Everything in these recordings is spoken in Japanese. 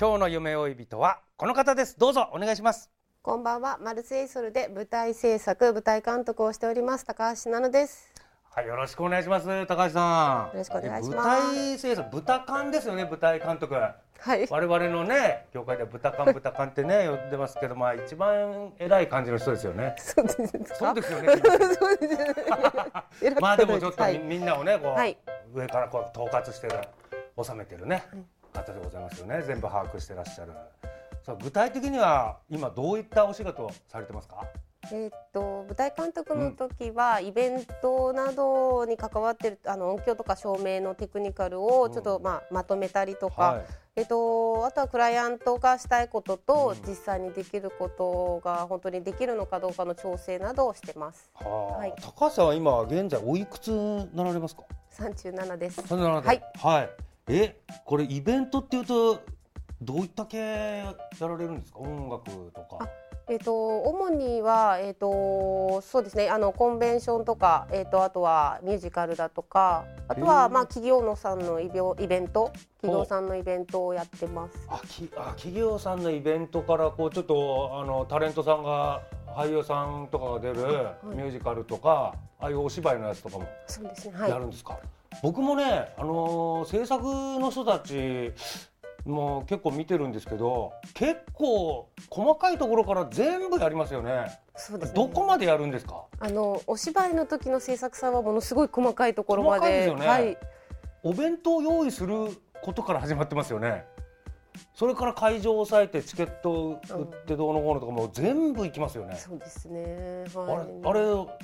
今日の夢追い人はこの方です。どうぞお願いします。こんばんは、マルセイソルで舞台制作、舞台監督をしております高橋奈々です。はいよろしくお願いします高橋さん。よろしくお願いします。舞台制作豚監ですよね舞台監督。はい。我々のね業界では豚監豚監ってね 呼んでますけどまあ一番偉い感じの人ですよね。そうですか？そうですよね そうですね。偉 かまあでもちょっとみ,、んなをねこう、はい上からこう統括してる収めてるね、方でございますよね。全部把握してらっしゃる。そう具体的には今どういったお仕事をされてますか？えーっと舞台監督の時はイベントなどに関わってるあの音響とか照明のテクニカルをちょっとまあまとめたりとか、はい。えっと、あとはクライアントがしたいことと、うん。実際にできることが本当にできるのかどうかの調整などをしてます。はあ。はい。高橋さんは今現在おいくつなられますか？37です。そんなはい。はいえこれイベントっていうとどういった系やられるんですか？音楽とか。えっと主にはえっとそうですね。あのコンベンションとかえっとあとはミュージカルだとかあとはまあ企業のさんのイベイベント？企業さんのイベントをやってます。あきあ企業さんのイベントからこうちょっとあのタレントさんが俳優さんとかが出るミュージカルとか、ああいうお芝居のやつとかもそうですね。はい。やるんですか、僕もね、あのー制作の人たちも結構見てるんですけど結構細かいところから全部やりますよね。そうですね。どこまでやるんですか？あのお芝居の時の制作さんはものすごい細かいところまで。細かいですよね。はい。お弁当を用意することから始まってますよねそれから会場を抑えてチケットを売ってどうのこうのとかもう全部行きますよね、そうですね。あはい。れあれ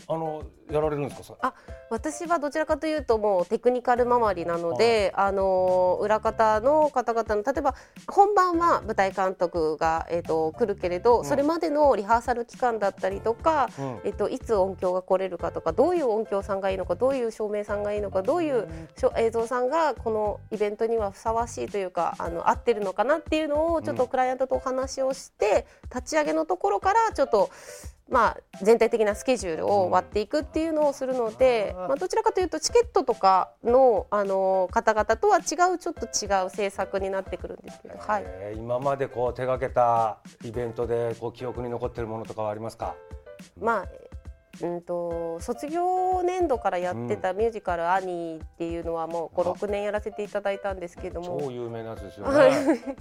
あのやられるんですか？あ私はどちらかというともうテクニカル周りなので、あの裏方の方々の例えば本番は舞台監督が、えー、と来るけれど、ん。それまでのリハーサル期間だったりとか、うん。えっといつ音響が来れるかとかどういう音響さんがいいのかどういう照明さんがいいのかどういう映像さんがこのイベントにはふさわしいというかあの合ってるのかなっていうのをちょっとクライアントとお話をして、立ち上げのところからちょっと。まあ、全体的なスケジュールを割っていくっていうのをするので、まあ、どちらかというとチケットとかの、あの方々とは違うちょっと違う制作になってくるんですけど、はい、えー今までこう手掛けたイベントでこう記憶に残っているものとかはありますか？まあうんと卒業年度からやってたミュージカル「アニー」っていうのはもう56年やらせていただいたんですけども。超有名なやつですよはい。ね。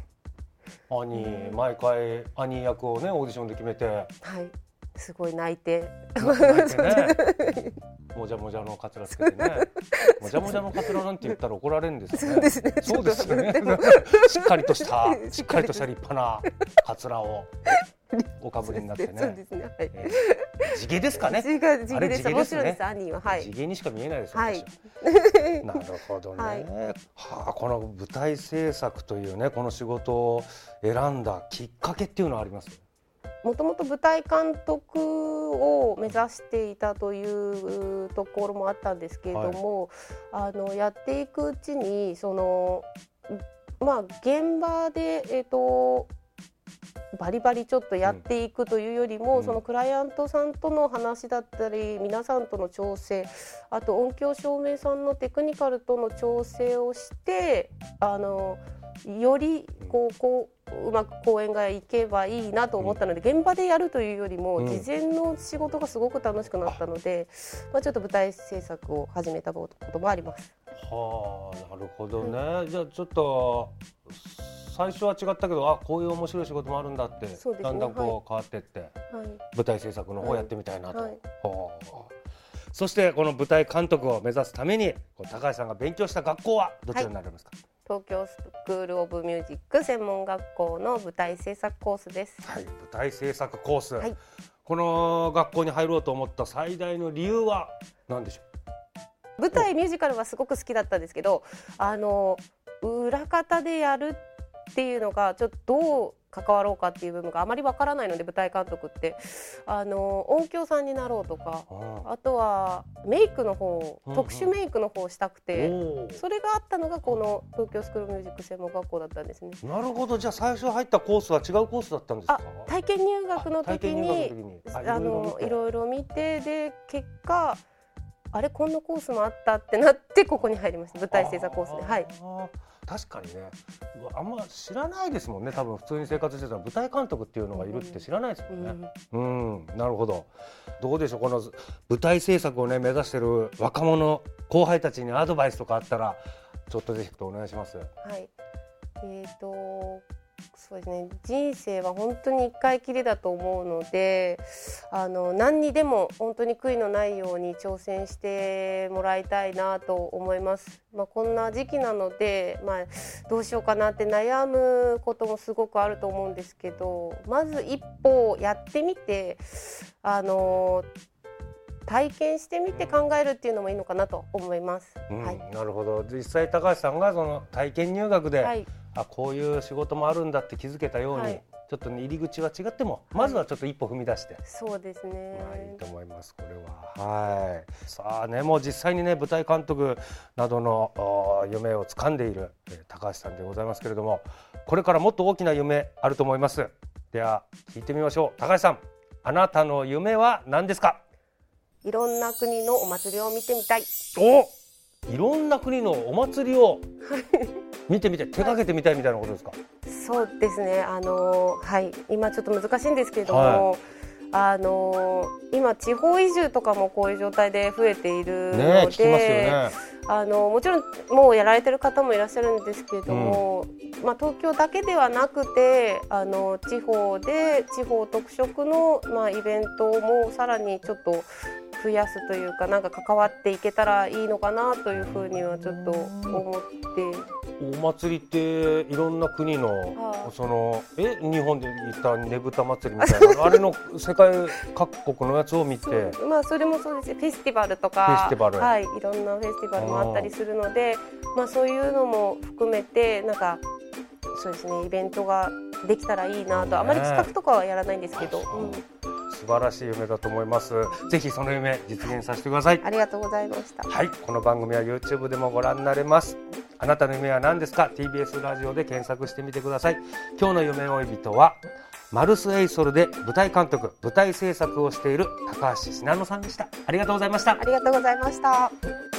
兄毎回兄役をねオーディションで決めて。はい。すごい泣いて。泣いてね。もじゃもじゃのカツラつけてね。もじゃもじゃのカツラなんて言ったら怒られるんですよね。そうですよね。しっかりとしたしっかりとした立派なカツラを おかぶりになってそうねで。すねはいえー地毛ですかね。地毛地毛ですあれ地毛ですアははい地毛にしか見えないですよ。はい なるほどね。はいはあ、この舞台制作というね、この仕事を選んだきっかけっていうのはあります？もともと舞台監督を目指していたというところもあったんですけれども、あのやっていくうちにそのまあ現場でえっ、とバリバリちょっとやっていくというよりも、うん。そのクライアントさんとの話だったり皆さんとの調整あと音響照明さんのテクニカルとの調整をしてあのよりこうこううまく公演がいけばいいなと思ったので、現場でやるというよりも、うん。事前の仕事がすごく楽しくなったので、まあ、ちょっと舞台制作を始めたこともあります。はあなるほどね、はい、じゃあちょっと最初は違ったけどあこういう面白い仕事もあるんだって、ね、だんだんこう変わっていって、はい、舞台制作の方やってみたいなと。はい、はあそしてこの舞台監督を目指すために高橋さんが勉強した学校はどちらになりますか、東京スクールオブミュージック専門学校の舞台制作コースです。はい、舞台制作コース。はい、この学校に入ろうと思った最大の理由は何でしょう？舞台ミュージカルはすごく好きだったんですけど、あの裏方でやるっていうのがちょっとどう関わろうかっていう部分があまりわからないので舞台監督って。あの音響さんになろうとかあとはメイクの方特殊メイクの方をしたくてそれがあったのがこの東京スクールミュージック専門学校だったんですね。なるほど。じゃあ最初入ったコースは違うコースだったんですか？体験入学の時にあのいろいろ見て。で結果あれこんなコースもあったってなってここに入りました。舞台制作コースで。はい。確かにね。あんま知らないですもんね。多分普通に生活してたら舞台監督っていうのがいるって知らないですもんね。うん、うん、なるほど。どうでしょうこの舞台制作をね目指してる若者後輩たちにアドバイスとかあったらちょっとぜひとお願いします。はい。えーとそうですね人生は本当に一回きりだと思うのであの何にでも本当に悔いのないように挑戦してもらいたいなと思います。まあ、こんな時期なので、まあ、どうしようかなって悩むこともすごくあると思うんですけどまず一歩やってみてあの体験してみて考えるっていうのもいいのかなと思います。うん、はい、なるほど実際高橋さんがその体験入学で、はい、あこういう仕事もあるんだって気づけたように、はい、ちょっと、ね、入り口は違ってもまずはちょっと一歩踏み出して、そうですね、まあ、いいと思いますこれは。はい。さあねもう実際にね舞台監督などの夢を掴んでいる、えー、高橋さんでございますけれどもこれからもっと大きな夢あると思います。では聞いてみましょう。高橋さんあなたの夢は何ですか？いろんな国のお祭りを見てみたい。おいろんな国のお祭りを見てみて手掛けてみたいみたいなことですか、そうですね。あのはい。今ちょっと難しいんですけれども、はい、あの今地方移住とかもこういう状態で増えているので、ねね、あのもちろんもうやられてる方もいらっしゃるんですけれども、うん、まあ、東京だけではなくてあの地方で地方特色の、まあ、イベントもさらにちょっと増やすというかなんか関わっていけたらいいのかなというふうにはちょっと思って。お祭りっていろんな国の、はあ、そのえ日本で言ったねぶた祭りみたいな あれの世界各国のやつを見て。まあそれもそうですフェスティバルとかフェスティバルはいいろんなフェスティバルもあったりするのでまあそういうのも含めてなんかそうですねイベントができたらいいなと、ね、あまり企画とかはやらないんですけど。素晴らしい夢だと思います。ぜひその夢実現させてください。ありがとうございました。はい。この番組は YouTube でもご覧になれます。あなたの夢は何ですか？TBS ラジオで検索してみてください。今日の夢追い人はマルスエイソルで舞台監督舞台制作をしている高橋信濃さんでした。ありがとうございました。ありがとうございました